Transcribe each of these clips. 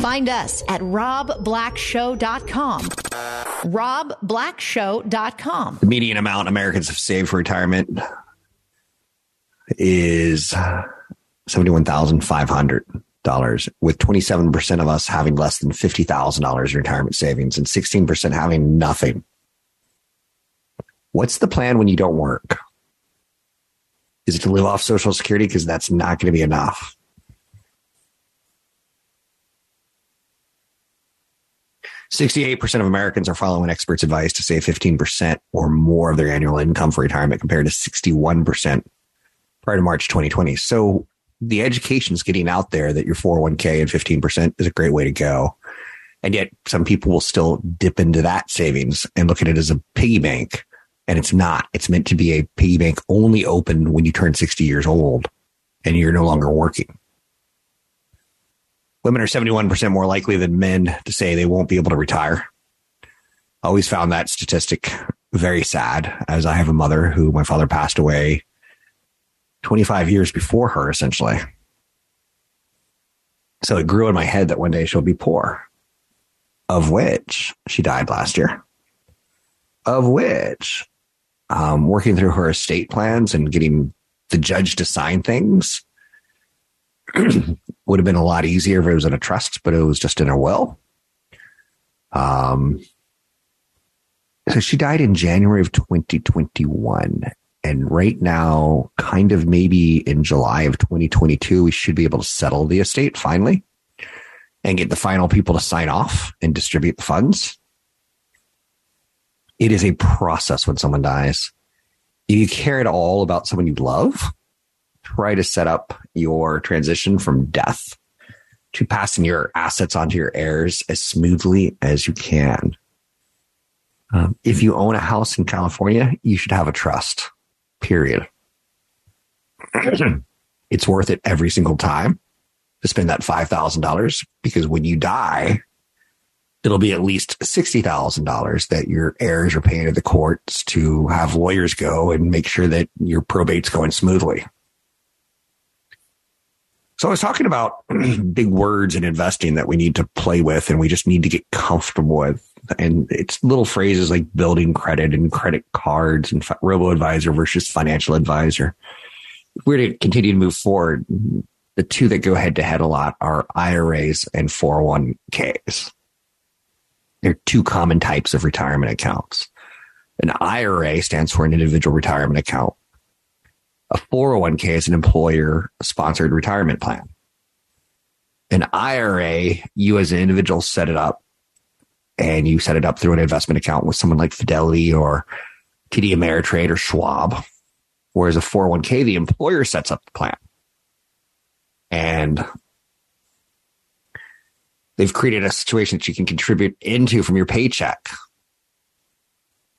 Find us at robblackshow.com. robblackshow.com. The median amount Americans have saved for retirement is $71,500, with 27% of us having less than $50,000 in retirement savings and 16% having nothing. What's the plan when you don't work? Is it to live off Social Security? Because that's not going to be enough. Sixty-eight percent of Americans are following experts' advice to save fifteen percent or more of their annual income for retirement, compared to sixty-one percent prior to March 2020. So the education is getting out there that your 401k and 15% is a great way to go. And yet some people will still dip into that savings and look at it as a piggy bank. And it's not. It's meant to be a piggy bank only open when you turn 60 years old and you're no longer working. Women are 71% more likely than men to say they won't be able to retire. I always found that statistic very sad as I have a mother who my father passed away 25 years before her, essentially. So it grew in my head that one day she'll be poor, of which she died last year, of which um, working through her estate plans and getting the judge to sign things would have been a lot easier if it was in a trust, but it was just in a will. Um, so she died in January of 2021. And right now, kind of maybe in July of 2022, we should be able to settle the estate finally and get the final people to sign off and distribute the funds. It is a process when someone dies. If you care at all about someone you love, try to set up your transition from death to passing your assets onto your heirs as smoothly as you can. Um, if you own a house in California, you should have a trust, period. it's worth it every single time to spend that $5,000 because when you die, it'll be at least $60,000 that your heirs are paying to the courts to have lawyers go and make sure that your probate's going smoothly. So I was talking about big words in investing that we need to play with and we just need to get comfortable with. And it's little phrases like building credit and credit cards and robo advisor versus financial advisor. If we're to continue to move forward, the two that go head to head a lot are IRAs and 401ks. They're two common types of retirement accounts. An IRA stands for an individual retirement account. A 401k is an employer sponsored retirement plan. An IRA, you as an individual set it up and you set it up through an investment account with someone like Fidelity or TD Ameritrade or Schwab. Whereas a 401k, the employer sets up the plan. And they've created a situation that you can contribute into from your paycheck.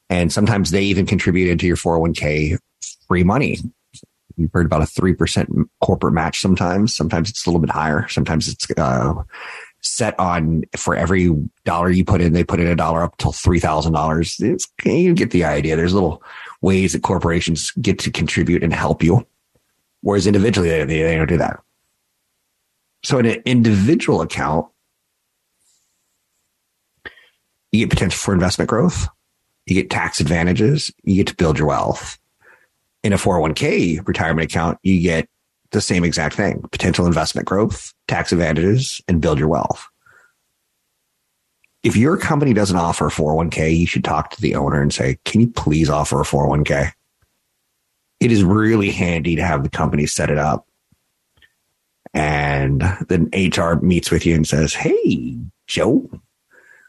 And sometimes they even contribute into your 401k free money. You've heard about a 3% corporate match sometimes. Sometimes it's a little bit higher. Sometimes it's uh, set on for every dollar you put in, they put in a dollar up till $3,000. You get the idea. There's little ways that corporations get to contribute and help you. Whereas individually, they, they don't do that. So in an individual account, you get potential for investment growth. You get tax advantages. You get to build your wealth. In a 401k retirement account, you get the same exact thing potential investment growth, tax advantages, and build your wealth. If your company doesn't offer a 401k, you should talk to the owner and say, Can you please offer a 401k? It is really handy to have the company set it up. And then HR meets with you and says, Hey, Joe,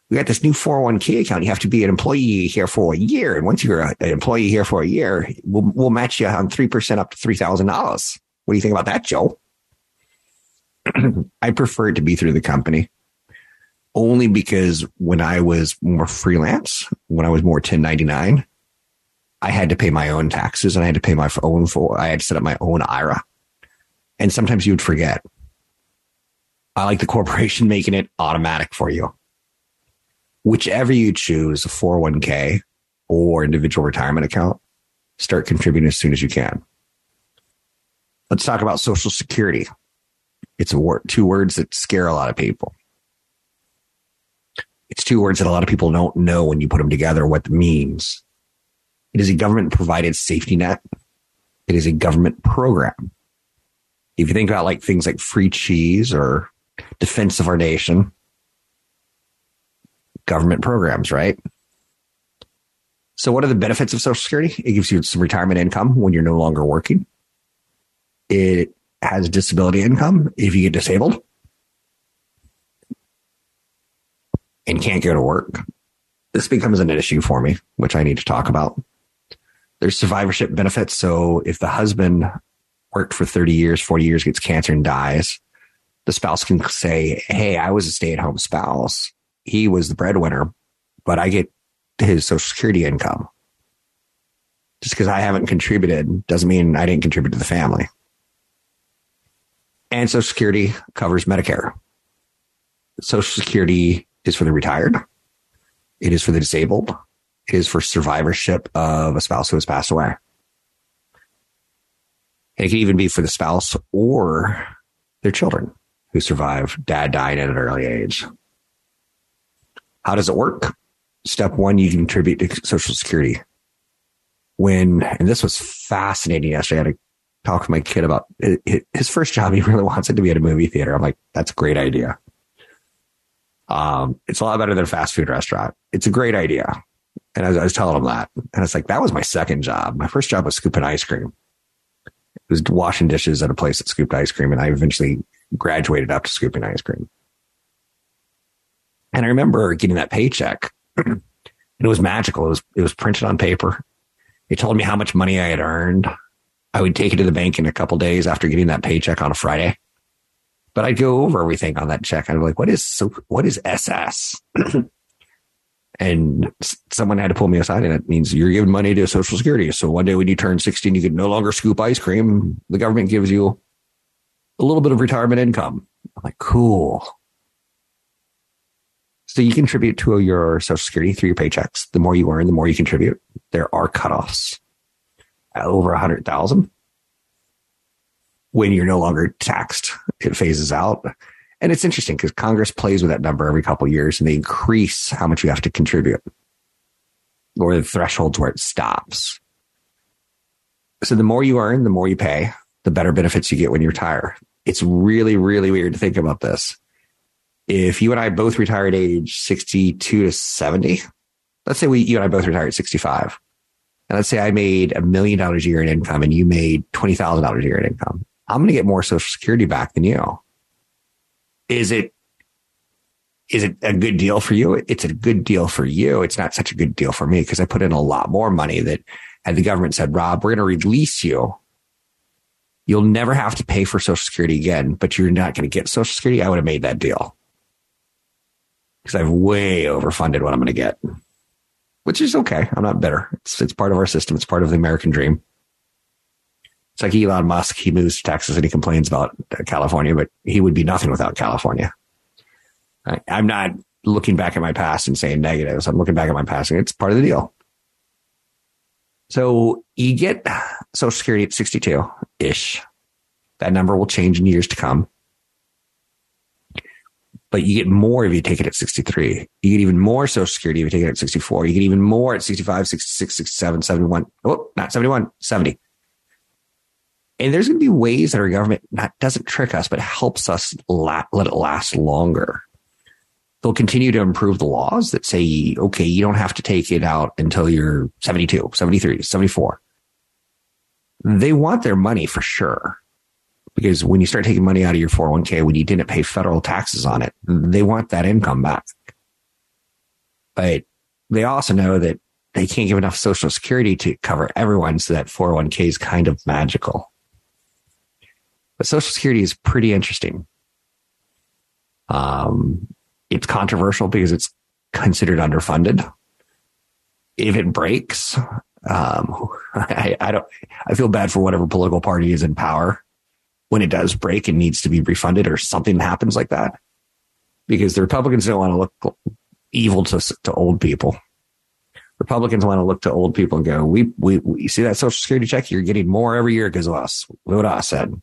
we got this new 401k account. You have to be an employee here for a year. And once you're an employee here for a year, we'll, we'll match you on 3% up to $3,000. What do you think about that, Joe? I prefer it to be through the company only because when I was more freelance, when I was more 1099, I had to pay my own taxes and I had to pay my own for, I had to set up my own IRA. And sometimes you would forget. I like the corporation making it automatic for you. Whichever you choose, a 401k or individual retirement account, start contributing as soon as you can. Let's talk about Social Security. It's a word, two words that scare a lot of people. It's two words that a lot of people don't know when you put them together what it means. It is a government provided safety net. It is a government program. If you think about like things like free cheese or defense of our nation, government programs, right? So what are the benefits of Social Security? It gives you some retirement income when you're no longer working. It has disability income if you get disabled and can't go to work. This becomes an issue for me, which I need to talk about. There's survivorship benefits. So if the husband worked for 30 years, 40 years, gets cancer and dies, the spouse can say, Hey, I was a stay at home spouse. He was the breadwinner, but I get his social security income. Just because I haven't contributed doesn't mean I didn't contribute to the family. And social security covers Medicare. Social security is for the retired. It is for the disabled. It is for survivorship of a spouse who has passed away. It can even be for the spouse or their children who survive dad dying at an early age. How does it work? Step one, you contribute to Social Security. When, and this was fascinating yesterday, I had to talk to my kid about his first job. He really wants it to be at a movie theater. I'm like, that's a great idea. Um, it's a lot better than a fast food restaurant. It's a great idea. And I was, I was telling him that. And it's like, that was my second job. My first job was scooping ice cream. It was washing dishes at a place that scooped ice cream. And I eventually graduated up to scooping ice cream. And I remember getting that paycheck and it was magical. It was, it was printed on paper. It told me how much money I had earned. I would take it to the bank in a couple days after getting that paycheck on a Friday but I'd go over everything on that check. I'd be like, what is so, what is SS? and someone had to pull me aside and it means you're giving money to social security. So one day when you turn 16, you can no longer scoop ice cream. The government gives you a little bit of retirement income. I'm like, cool. So you contribute to your social security through your paychecks. The more you earn, the more you contribute. There are cutoffs over a hundred thousand when you're no longer taxed. It phases out. And it's interesting because Congress plays with that number every couple years and they increase how much you have to contribute or the thresholds where it stops. So the more you earn, the more you pay, the better benefits you get when you retire. It's really, really weird to think about this. If you and I both retired age 62 to 70, let's say we, you and I both retired at 65. And let's say I made a million dollars a year in income and you made $20,000 a year in income. I'm going to get more social security back than you. Is it, is it a good deal for you? It's a good deal for you. It's not such a good deal for me because I put in a lot more money that had the government said, Rob, we're going to release you. You'll never have to pay for social security again, but you're not going to get social security. I would have made that deal because I've way overfunded what I'm going to get, which is okay. I'm not bitter. It's, it's part of our system. It's part of the American dream. It's like Elon Musk. He moves to Texas and he complains about uh, California, but he would be nothing without California. I, I'm not looking back at my past and saying negatives. I'm looking back at my past and it's part of the deal. So you get Social Security at 62 ish. That number will change in years to come. But you get more if you take it at 63. You get even more Social Security if you take it at 64. You get even more at 65, 66, 67, 71. Oh, not 71, 70. And there's going to be ways that our government not doesn't trick us, but helps us la- let it last longer. They'll continue to improve the laws that say, okay, you don't have to take it out until you're 72, 73, 74. They want their money for sure. Because when you start taking money out of your 401k, when you didn't pay federal taxes on it, they want that income back. But they also know that they can't give enough social security to cover everyone. So that 401k is kind of magical. But Social Security is pretty interesting. Um, it's controversial because it's considered underfunded. If it breaks, um, I, I don't, I feel bad for whatever political party is in power when it does break and needs to be refunded or something happens like that. Because the Republicans don't want to look evil to, to old people. Republicans want to look to old people and go, we, we, we see that social security check. You're getting more every year because of us. What us said.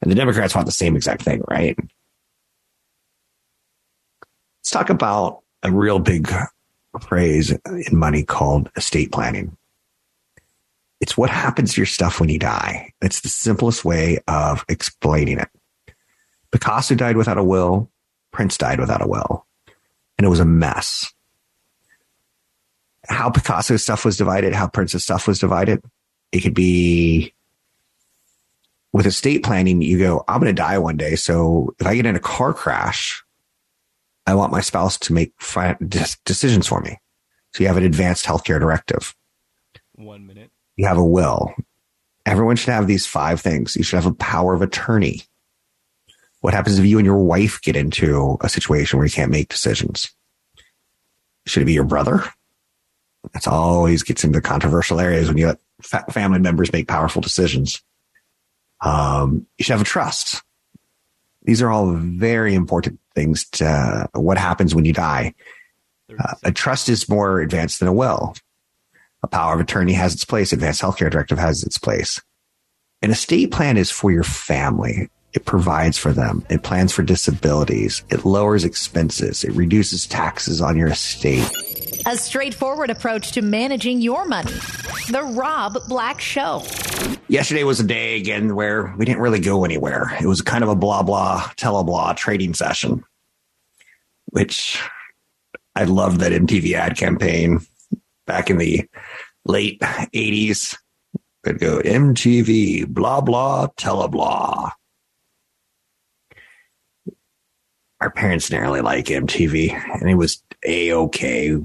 And the Democrats want the same exact thing, right? Let's talk about a real big phrase in money called estate planning. It's what happens to your stuff when you die. It's the simplest way of explaining it. Picasso died without a will. Prince died without a will. And it was a mess. How Picasso's stuff was divided, how Prince's stuff was divided. It could be with estate planning, you go, I'm going to die one day. So if I get in a car crash, I want my spouse to make decisions for me. So you have an advanced healthcare directive. One minute. You have a will. Everyone should have these five things. You should have a power of attorney. What happens if you and your wife get into a situation where you can't make decisions? Should it be your brother? That's always gets into controversial areas when you let fa- family members make powerful decisions. Um, you should have a trust. These are all very important things to uh, what happens when you die. Uh, a trust is more advanced than a will. A power of attorney has its place. Advanced healthcare directive has its place. An estate plan is for your family. It provides for them. It plans for disabilities. It lowers expenses. It reduces taxes on your estate. A straightforward approach to managing your money. The Rob Black Show. Yesterday was a day again where we didn't really go anywhere. It was kind of a blah blah teleblah trading session, which I love that MTV ad campaign back in the late 80s. They'd go MTV, blah blah, teleblah. Our parents didn't really like MTV, and it was a okay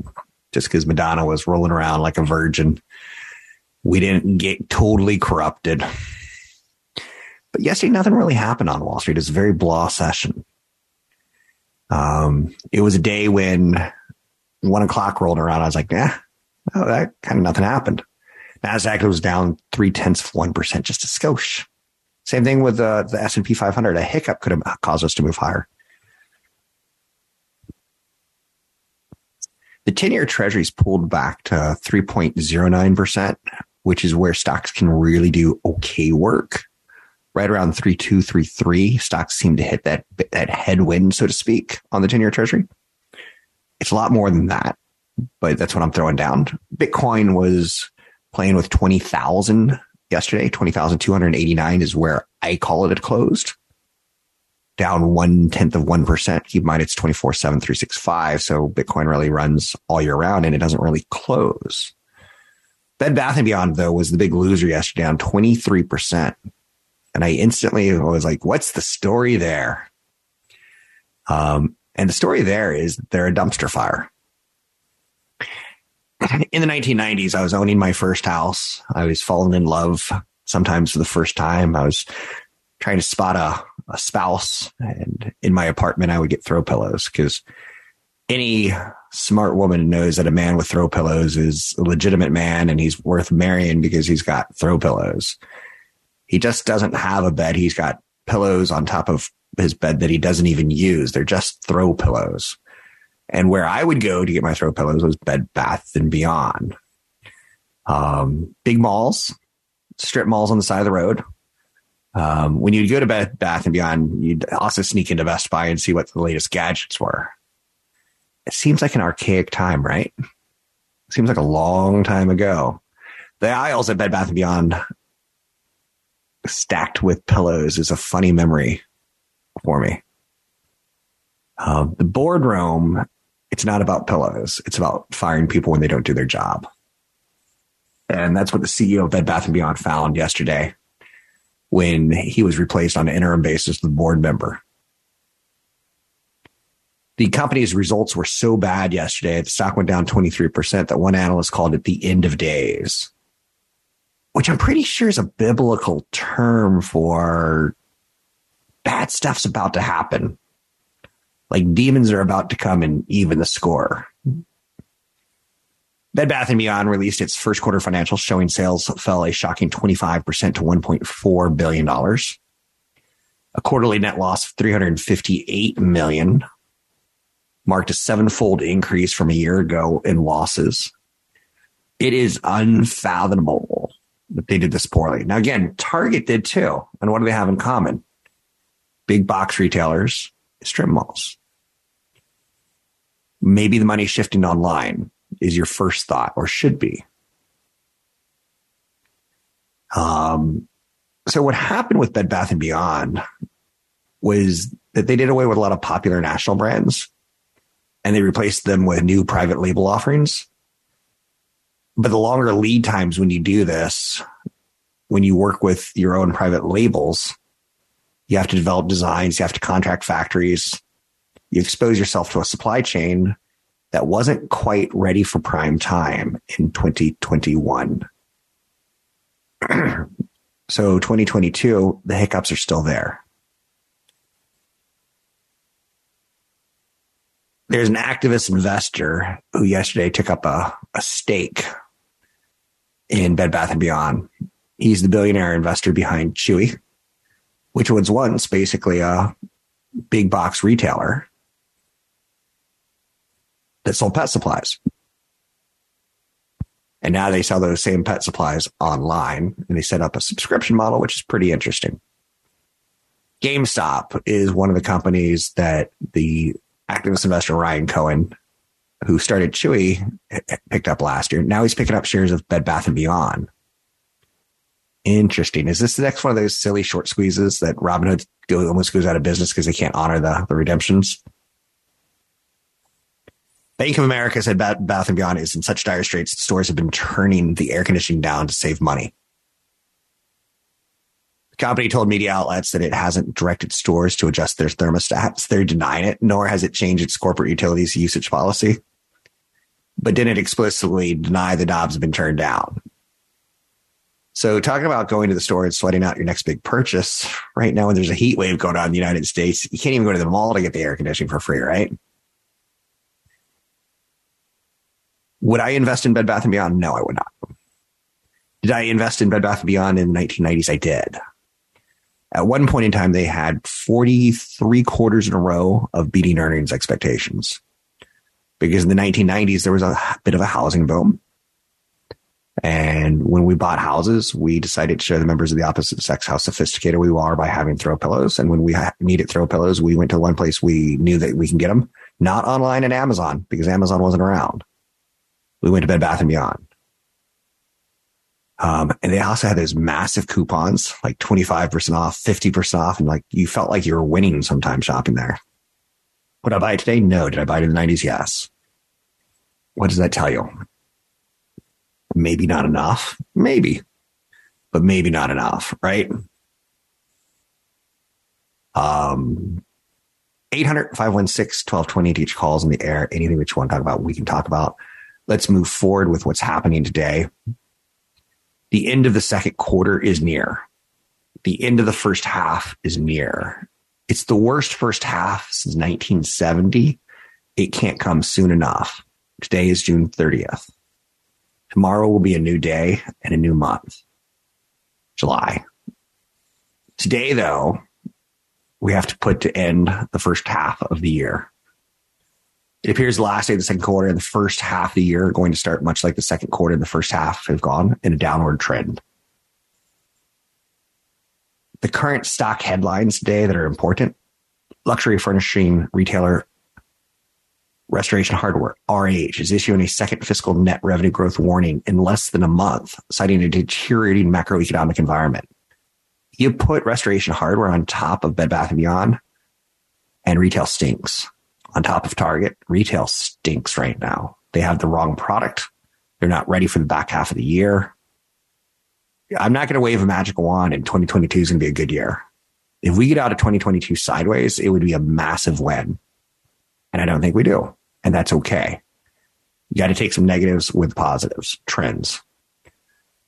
just because Madonna was rolling around like a virgin. We didn't get totally corrupted. But yesterday, nothing really happened on Wall Street. It was a very blah session. Um, it was a day when one o'clock rolled around. I was like, yeah, oh, that kind of nothing happened. Nasdaq was down three tenths of one percent, just a skosh. Same thing with uh, the S and P 500. A hiccup could have caused us to move higher. The 10 year treasuries pulled back to 3.09%, which is where stocks can really do okay work. Right around 3233, stocks seem to hit that, that headwind, so to speak, on the 10 year treasury. It's a lot more than that, but that's what I'm throwing down. Bitcoin was playing with 20,000 yesterday. 20,289 is where I call it it closed down one tenth of 1%. Keep in mind it's 24 7, 365. So Bitcoin really runs all year round and it doesn't really close. Bed Bath and Beyond though was the big loser yesterday down 23%. And I instantly was like, what's the story there? Um, and the story there is they're a dumpster fire. In the 1990s, I was owning my first house. I was falling in love sometimes for the first time. I was trying to spot a a spouse and in my apartment I would get throw pillows because any smart woman knows that a man with throw pillows is a legitimate man and he's worth marrying because he's got throw pillows. He just doesn't have a bed. He's got pillows on top of his bed that he doesn't even use. They're just throw pillows. And where I would go to get my throw pillows was Bed Bath and Beyond. Um, big malls, strip malls on the side of the road. Um, when you'd go to Bed Bath and Beyond, you'd also sneak into Best Buy and see what the latest gadgets were. It seems like an archaic time, right? It seems like a long time ago. The aisles at Bed Bath and Beyond stacked with pillows is a funny memory for me. Um, the boardroom, it's not about pillows. It's about firing people when they don't do their job. And that's what the CEO of Bed Bath and Beyond found yesterday when he was replaced on an interim basis with a board member. The company's results were so bad yesterday, the stock went down 23% that one analyst called it the end of days, which I'm pretty sure is a biblical term for bad stuff's about to happen. Like demons are about to come and even the score. Bed Bath & Beyond released its first quarter financials showing sales fell a shocking 25% to $1.4 billion. A quarterly net loss of 358 million marked a sevenfold increase from a year ago in losses. It is unfathomable that they did this poorly. Now, again, Target did too. And what do they have in common? Big box retailers, strip malls. Maybe the money shifting online is your first thought or should be. Um, so what happened with Bed Bath and Beyond was that they did away with a lot of popular national brands and they replaced them with new private label offerings. But the longer lead times when you do this, when you work with your own private labels, you have to develop designs, you have to contract factories, you expose yourself to a supply chain that wasn't quite ready for prime time in 2021. so 2022, the hiccups are still there. There's an activist investor who yesterday took up a, a stake in Bed Bath and Beyond. He's the billionaire investor behind Chewy, which was once basically a big box retailer that sold pet supplies. And now they sell those same pet supplies online and they set up a subscription model, which is pretty interesting. GameStop is one of the companies that the activist investor Ryan Cohen, who started Chewy, picked up last year. Now he's picking up shares of Bed Bath and Beyond. Interesting. Is this the next one of those silly short squeezes that Robinhood go, almost goes out of business because they can't honor the, the redemptions? Bank of America said Bath and Beyond is in such dire straits stores have been turning the air conditioning down to save money. The company told media outlets that it hasn't directed stores to adjust their thermostats. They're denying it, nor has it changed its corporate utilities usage policy, but didn't explicitly deny the knobs have been turned down. So talking about going to the store and sweating out your next big purchase right now when there's a heat wave going on in the United States, you can't even go to the mall to get the air conditioning for free, right? Would I invest in Bed Bath and Beyond? No, I would not. Did I invest in Bed Bath and Beyond in the 1990s? I did. At one point in time, they had 43 quarters in a row of beating earnings expectations. Because in the 1990s, there was a bit of a housing boom. And when we bought houses, we decided to show the members of the opposite sex how sophisticated we are by having throw pillows. And when we needed throw pillows, we went to one place we knew that we can get them, not online and Amazon because Amazon wasn't around we went to Bed Bath and Beyond. Um, and they also had those massive coupons, like 25% off, 50% off. And like you felt like you were winning sometimes shopping there. Would I buy it today? No. Did I buy it in the 90s? Yes. What does that tell you? Maybe not enough. Maybe, but maybe not enough, right? Um, 800 516 1220 each calls in the air. Anything that you want to talk about, we can talk about let's move forward with what's happening today. The end of the second quarter is near. The end of the first half is near. It's the worst first half since 1970. It can't come soon enough. Today is June 30th. Tomorrow will be a new day and a new month. July. Today, though, we have to put to end the first half of the year. It appears the last day of the second quarter and the first half of the year are going to start much like the second quarter and the first half have gone in a downward trend. The current stock headlines today that are important luxury furnishing retailer Restoration Hardware, RH, is issuing a second fiscal net revenue growth warning in less than a month, citing a deteriorating macroeconomic environment. You put Restoration Hardware on top of Bed Bath & Beyond, and retail stinks on top of Target. Retail stinks right now. They have the wrong product. They're not ready for the back half of the year. I'm not going to wave a magic wand and 2022 is going to be a good year. If we get out of 2022 sideways, it would be a massive win. And I don't think we do. And that's okay. You got to take some negatives with positives, trends.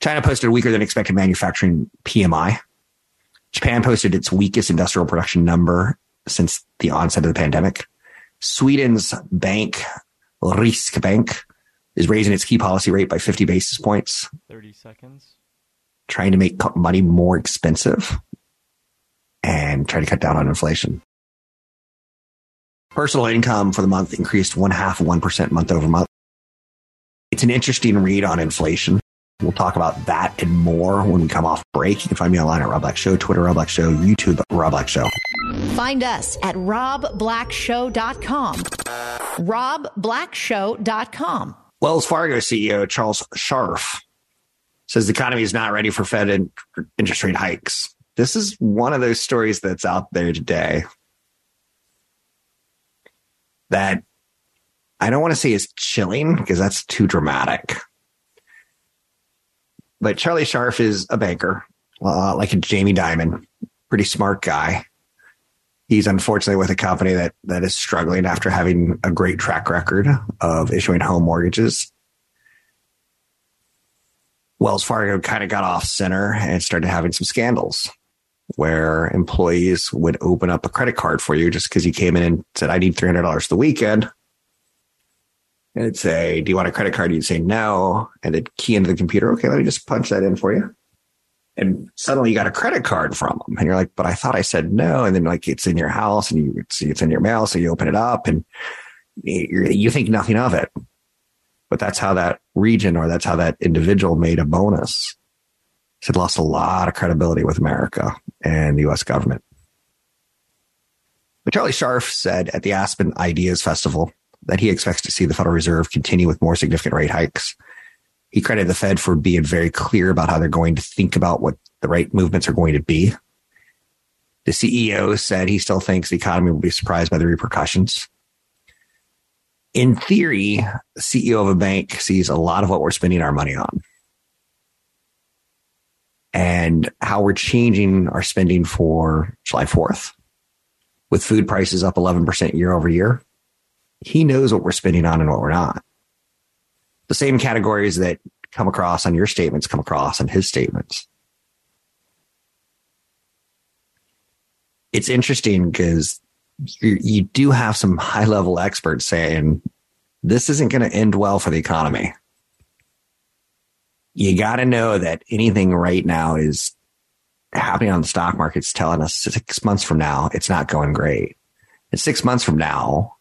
China posted a weaker than expected manufacturing PMI. Japan posted its weakest industrial production number since the onset of the pandemic. Sweden's bank, Riksbank, is raising its key policy rate by 50 basis points. 30 seconds. Trying to make money more expensive and try to cut down on inflation. Personal income for the month increased one half of 1% month over month. It's an interesting read on inflation. We'll talk about that and more when we come off break. You can find me online at Rob Black Show, Twitter, Rob Black Show, YouTube, Rob Black Show. Find us at robblackshow.com. robblackshow.com. Wells Fargo CEO Charles Scharf says the economy is not ready for Fed interest rate hikes. This is one of those stories that's out there today that I don't want to say is chilling because that's too dramatic. But Charlie Scharf is a banker, uh, like a Jamie Dimon, pretty smart guy. He's unfortunately with a company that that is struggling after having a great track record of issuing home mortgages. Wells Fargo kind of got off center and started having some scandals where employees would open up a credit card for you just because you came in and said, I need $300 the weekend. And it'd say, Do you want a credit card? You'd say no. And it'd key into the computer. Okay, let me just punch that in for you. And suddenly you got a credit card from them. And you're like, But I thought I said no. And then, like, it's in your house and you see it's in your mail. So you open it up and you think nothing of it. But that's how that region or that's how that individual made a bonus. It lost a lot of credibility with America and the US government. But Charlie Scharf said at the Aspen Ideas Festival that he expects to see the Federal Reserve continue with more significant rate hikes. He credited the Fed for being very clear about how they're going to think about what the rate movements are going to be. The CEO said he still thinks the economy will be surprised by the repercussions. In theory, the CEO of a bank sees a lot of what we're spending our money on and how we're changing our spending for July 4th with food prices up 11% year over year. He knows what we're spending on and what we're not. The same categories that come across on your statements come across on his statements. It's interesting because you, you do have some high level experts saying this isn't going to end well for the economy you got to know that anything right now is happening on the stock market's telling us six months from now, it's not going great. And six months from now,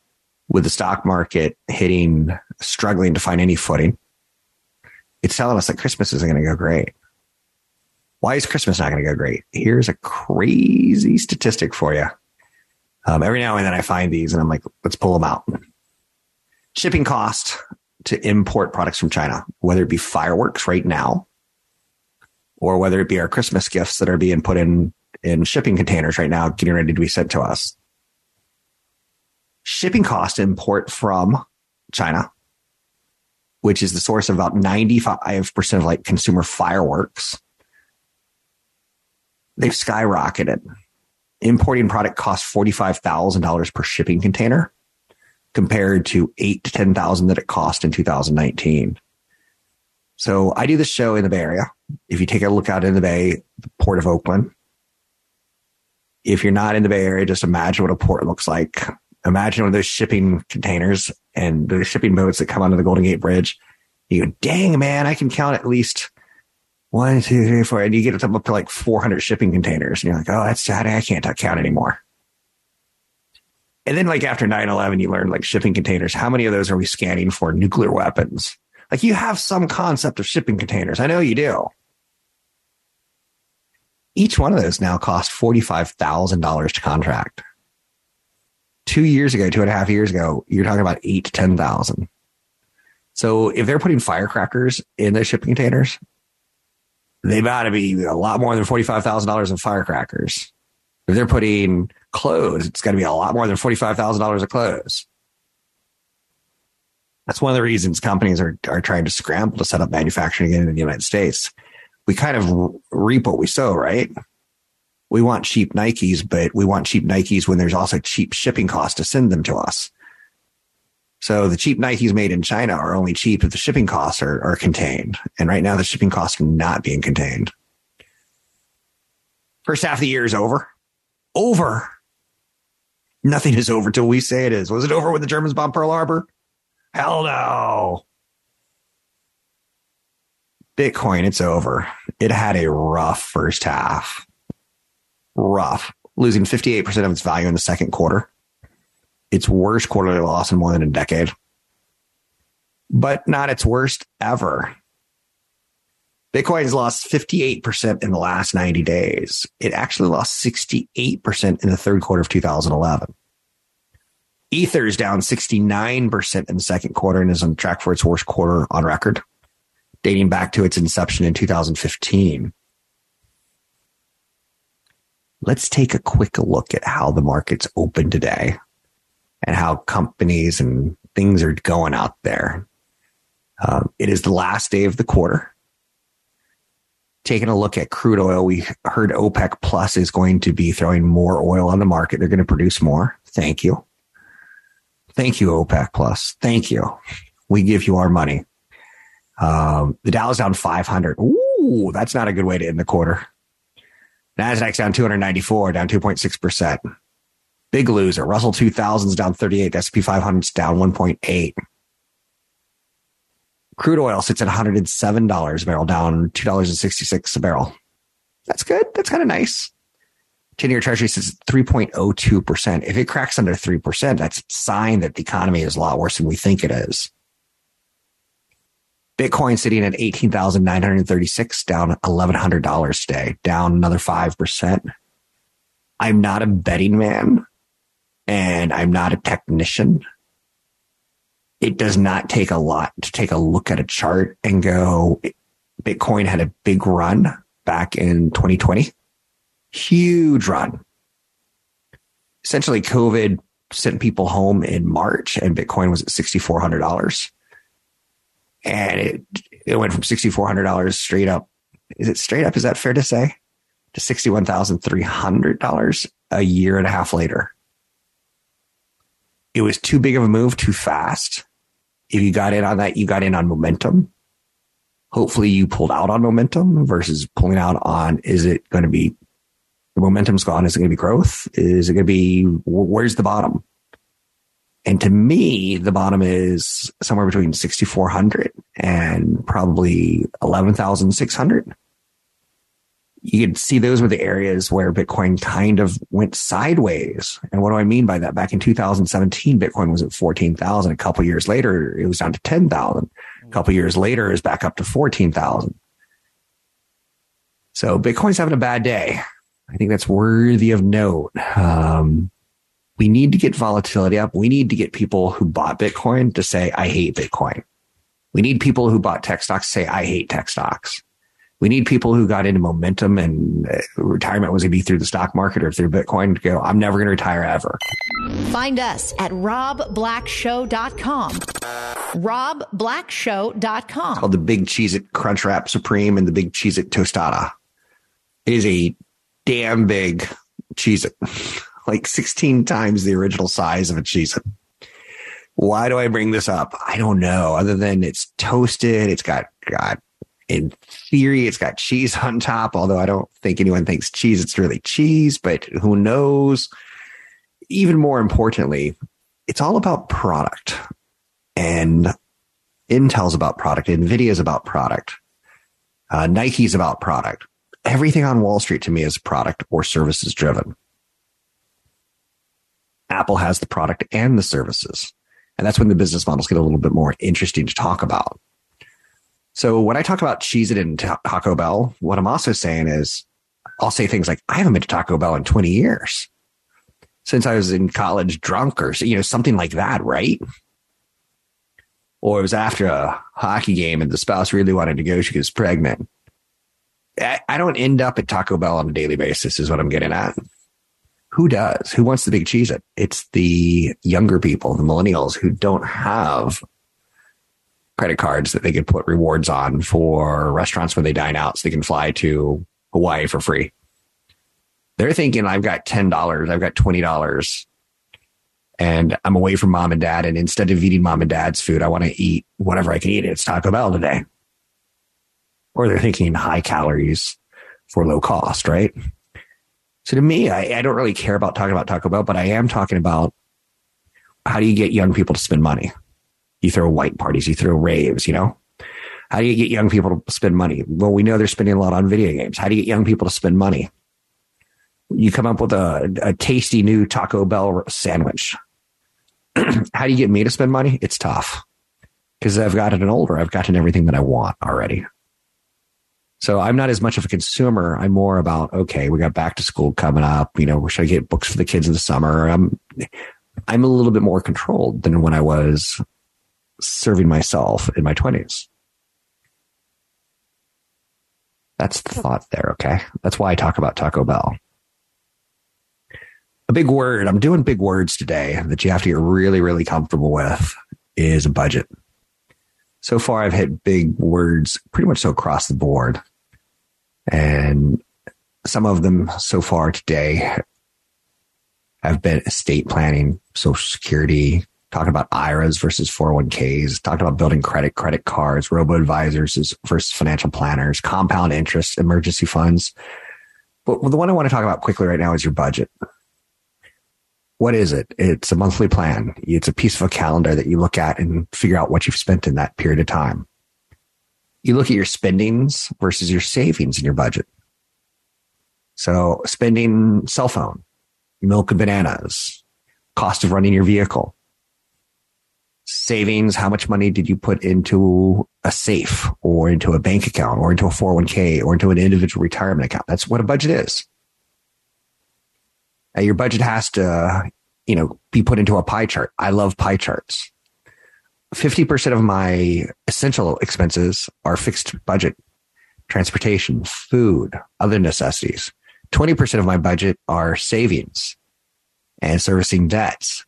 with the stock market hitting, struggling to find any footing, it's telling us that Christmas isn't going to go great. Why is Christmas not going to go great? Here's a crazy statistic for you. Um, every now and then I find these and I'm like, let's pull them out. Shipping cost to import products from China, whether it be fireworks right now or whether it be our Christmas gifts that are being put in, in shipping containers right now, getting ready to be sent to us. Shipping cost import from China, which is the source of about 95% of like consumer fireworks, they've skyrocketed. Importing product costs $45,000 per shipping container compared to eight to 10,000 that it cost in 2019. So I do this show in the Bay Area. If you take a look out in the Bay, the Port of Oakland, if you're not in the Bay Area, just imagine what a port looks like. Imagine one of those shipping containers and the shipping boats that come onto the Golden Gate Bridge. You go, dang, man, I can count at least one, two, three, four. And you get up to like 400 shipping containers. And you're like, oh, that's sad. I can't count anymore. And then like after 9-11, you learn like shipping containers. How many of those are we scanning for nuclear weapons? Like you have some concept of shipping containers. I know you do. Each one of those now costs $45,000 to contract. Two years ago, two and a half years ago, you're talking about eight to 10,000. So if they're putting firecrackers in those shipping containers, they've got to be a lot more than $45,000 in firecrackers. If they're putting clothes, it's going to be a lot more than $45,000 of clothes. That's one of the reasons companies are, are trying to scramble to set up manufacturing again in the United States. We kind of reap what we sow, right? We want cheap Nikes, but we want cheap Nikes when there's also cheap shipping costs to send them to us. So the cheap Nikes made in China are only cheap if the shipping costs are, are contained. And right now the shipping costs are not being contained. First half of the year is over. Over Nothing is over till we say it is. Was it over when the Germans bombed Pearl Harbor? Hell no. Bitcoin, it's over. It had a rough first half. Rough. Losing 58% of its value in the second quarter. Its worst quarterly loss in more than a decade. But not its worst ever. Bitcoin's lost 58% in the last 90 days. It actually lost 68% in the third quarter of 2011. Ether is down 69% in the second quarter and is on track for its worst quarter on record, dating back to its inception in 2015. Let's take a quick look at how the markets open today and how companies and things are going out there. Uh, it is the last day of the quarter taking a look at crude oil, we heard OPEC Plus is going to be throwing more oil on the market. They're going to produce more. Thank you. Thank you, OPEC Plus. Thank you. We give you our money. Um, the Dow is down 500. Ooh, that's not a good way to end the quarter. Nasdaq's down 294, down 2.6%. Big loser. Russell 2000's down 38. S&P 500's down 1.8. Crude oil sits at $107 a barrel, down $2.66 a barrel. That's good. That's kind of nice. 10 year treasury sits at 3.02%. If it cracks under 3%, that's a sign that the economy is a lot worse than we think it is. Bitcoin sitting at 18,936, down $1,100 today, down another 5%. I'm not a betting man and I'm not a technician it does not take a lot to take a look at a chart and go, Bitcoin had a big run back in 2020. Huge run. Essentially, COVID sent people home in March and Bitcoin was at $6,400. And it, it went from $6,400 straight up. Is it straight up? Is that fair to say? To $61,300 a year and a half later. It was too big of a move too fast if you got in on that, you got in on momentum. Hopefully you pulled out on momentum versus pulling out on, is it going to be the momentum's gone? Is it going to be growth? Is it going to be, where's the bottom? And to me, the bottom is somewhere between 6,400 and probably 11,600 you can see those were the areas where Bitcoin kind of went sideways. And what do I mean by that? Back in 2017, Bitcoin was at 14,000. A couple years later, it was down to 10,000. A couple years later, it was back up to 14,000. So Bitcoin's having a bad day. I think that's worthy of note. Um, we need to get volatility up. We need to get people who bought Bitcoin to say, I hate Bitcoin. We need people who bought tech stocks to say, I hate tech stocks we need people who got into momentum and uh, retirement was going to be through the stock market or through Bitcoin to go, I'm never going to retire ever. Find us at robblackshow.com. robblackshow.com. It's called the Big Cheez It Crunch Wrap Supreme and the Big Cheez It Tostada. It is a damn big Cheez It, like 16 times the original size of a Cheez It. Why do I bring this up? I don't know. Other than it's toasted, it's got got in theory, it's got cheese on top, although I don't think anyone thinks cheese, it's really cheese, but who knows? Even more importantly, it's all about product. And Intel's about product, Nvidia's about product, uh, Nike's about product. Everything on Wall Street to me is product or services driven. Apple has the product and the services. And that's when the business models get a little bit more interesting to talk about. So when I talk about Cheez It and Taco Bell, what I'm also saying is I'll say things like, I haven't been to Taco Bell in 20 years since I was in college drunk or, you know, something like that, right? Or it was after a hockey game and the spouse really wanted to go. She was pregnant. I don't end up at Taco Bell on a daily basis is what I'm getting at. Who does? Who wants the big Cheez It? It's the younger people, the millennials who don't have credit cards that they could put rewards on for restaurants when they dine out so they can fly to Hawaii for free. They're thinking, I've got $10, I've got $20, and I'm away from mom and dad. And instead of eating mom and dad's food, I want to eat whatever I can eat. It's Taco Bell today. Or they're thinking high calories for low cost, right? So to me, I, I don't really care about talking about Taco Bell, but I am talking about how do you get young people to spend money? You throw white parties, you throw raves, you know? How do you get young people to spend money? Well, we know they're spending a lot on video games. How do you get young people to spend money? You come up with a, a tasty new Taco Bell sandwich. how do you get me to spend money? It's tough because I've gotten older. I've gotten everything that I want already. So I'm not as much of a consumer. I'm more about, okay, we got back to school coming up. You know, should I get books for the kids in the summer? I'm, I'm a little bit more controlled than when I was serving myself in my twenties. That's the thought there. Okay. That's why I talk about Taco Bell. A big word. I'm doing big words today that you have to get really, really comfortable with is a budget. So far, I've hit big words pretty much so across the board. And some of them so far today have been estate planning, social security, talking about IRAs versus 401ks, talking about building credit, credit cards, robo advisors versus financial planners, compound interest, emergency funds. But the one I want to talk about quickly right now is your budget. What is it? It's a monthly plan. It's a piece of a calendar that you look at and figure out what you've spent in that period of time you look at your spendings versus your savings in your budget. So spending cell phone, milk and bananas, cost of running your vehicle, savings, how much money did you put into a safe or into a bank account or into a 401k or into an individual retirement account? That's what a budget is. Now, your budget has to, you know, be put into a pie chart. I love pie charts. 50% of my essential expenses are fixed budget, transportation, food, other necessities. 20% of my budget are savings and servicing debts.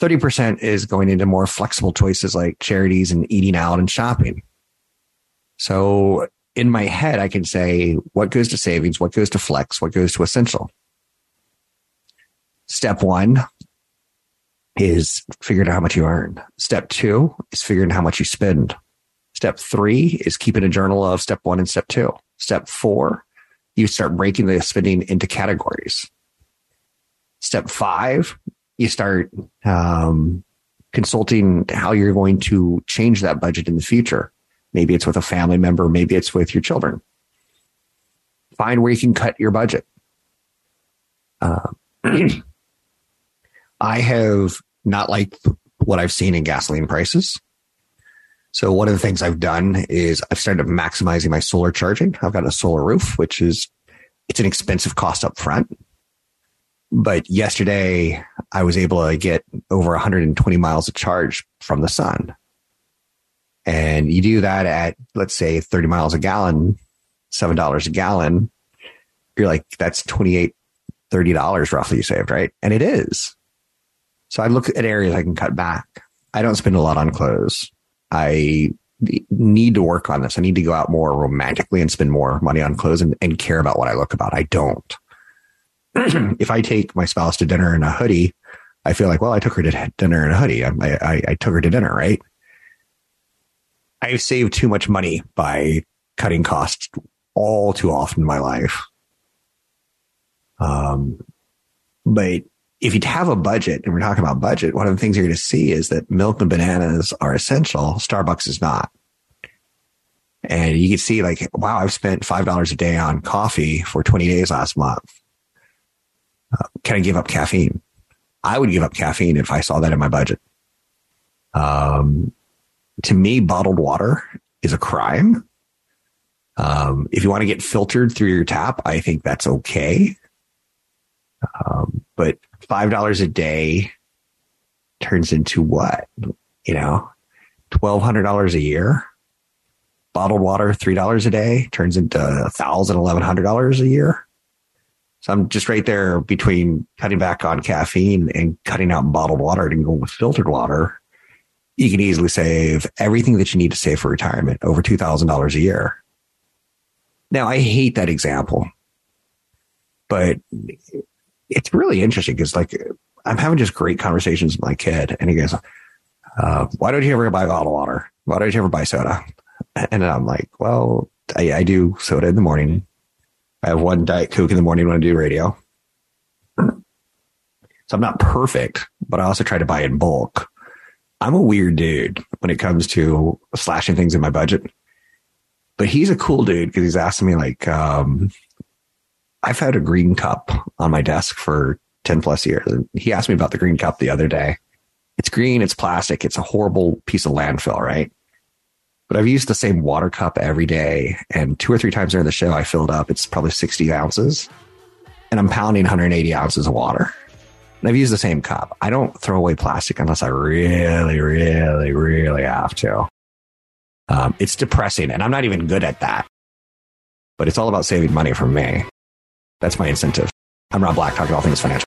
30% is going into more flexible choices like charities and eating out and shopping. So in my head, I can say what goes to savings, what goes to flex, what goes to essential. Step one, is figuring out how much you earn. Step two is figuring out how much you spend. Step three is keeping a journal of step one and step two. Step four, you start breaking the spending into categories. Step five, you start um, consulting how you're going to change that budget in the future. Maybe it's with a family member, maybe it's with your children. Find where you can cut your budget. Uh, I have not liked what I've seen in gasoline prices. So one of the things I've done is I've started maximizing my solar charging. I've got a solar roof, which is it's an expensive cost up front. But yesterday I was able to get over 120 miles of charge from the sun. And you do that at, let's say 30 miles a gallon, $7 a gallon. You're like, that's 28, $30 roughly you saved, right? And it is. So I look at areas I can cut back. I don't spend a lot on clothes. I need to work on this. I need to go out more romantically and spend more money on clothes and, and care about what I look about. I don't. if I take my spouse to dinner in a hoodie, I feel like, well, I took her to dinner in a hoodie. I, I, I took her to dinner, right? I've saved too much money by cutting costs all too often in my life. Um, but if you have a budget, and we're talking about budget, one of the things you're going to see is that milk and bananas are essential. Starbucks is not. And you can see like, wow, I've spent $5 a day on coffee for 20 days last month. Can I give up caffeine? I would give up caffeine if I saw that in my budget. Um, to me, bottled water is a crime. Um, if you want to get filtered through your tap, I think that's okay. Um, but five dollars a day turns into what? You know, twelve hundred dollars a year. Bottled water, three dollars a day, turns into a thousand, eleven hundred dollars a year. So I'm just right there between cutting back on caffeine and cutting out bottled water and going with filtered water. You can easily save everything that you need to save for retirement over two thousand dollars a year. Now I hate that example, but it's really interesting because like I'm having just great conversations with my kid, and he goes, uh, "Why don't you ever buy bottled water? Why don't you ever buy soda?" And I'm like, "Well, I, I do soda in the morning. I have one diet coke in the morning when I do radio, So I'm not perfect, but I also try to buy in bulk. I'm a weird dude when it comes to slashing things in my budget. But he's a cool dude because he's asking me like, um, I've had a green cup on my desk for 10 plus years. And he asked me about the green cup the other day. It's green, it's plastic, it's a horrible piece of landfill, right? But I've used the same water cup every day. And two or three times during the show, I filled up. It's probably 60 ounces. And I'm pounding 180 ounces of water. And I've used the same cup. I don't throw away plastic unless I really, really, really have to. Um, it's depressing, and I'm not even good at that. But it's all about saving money for me. That's my incentive. I'm Rob Black, talking all things financial.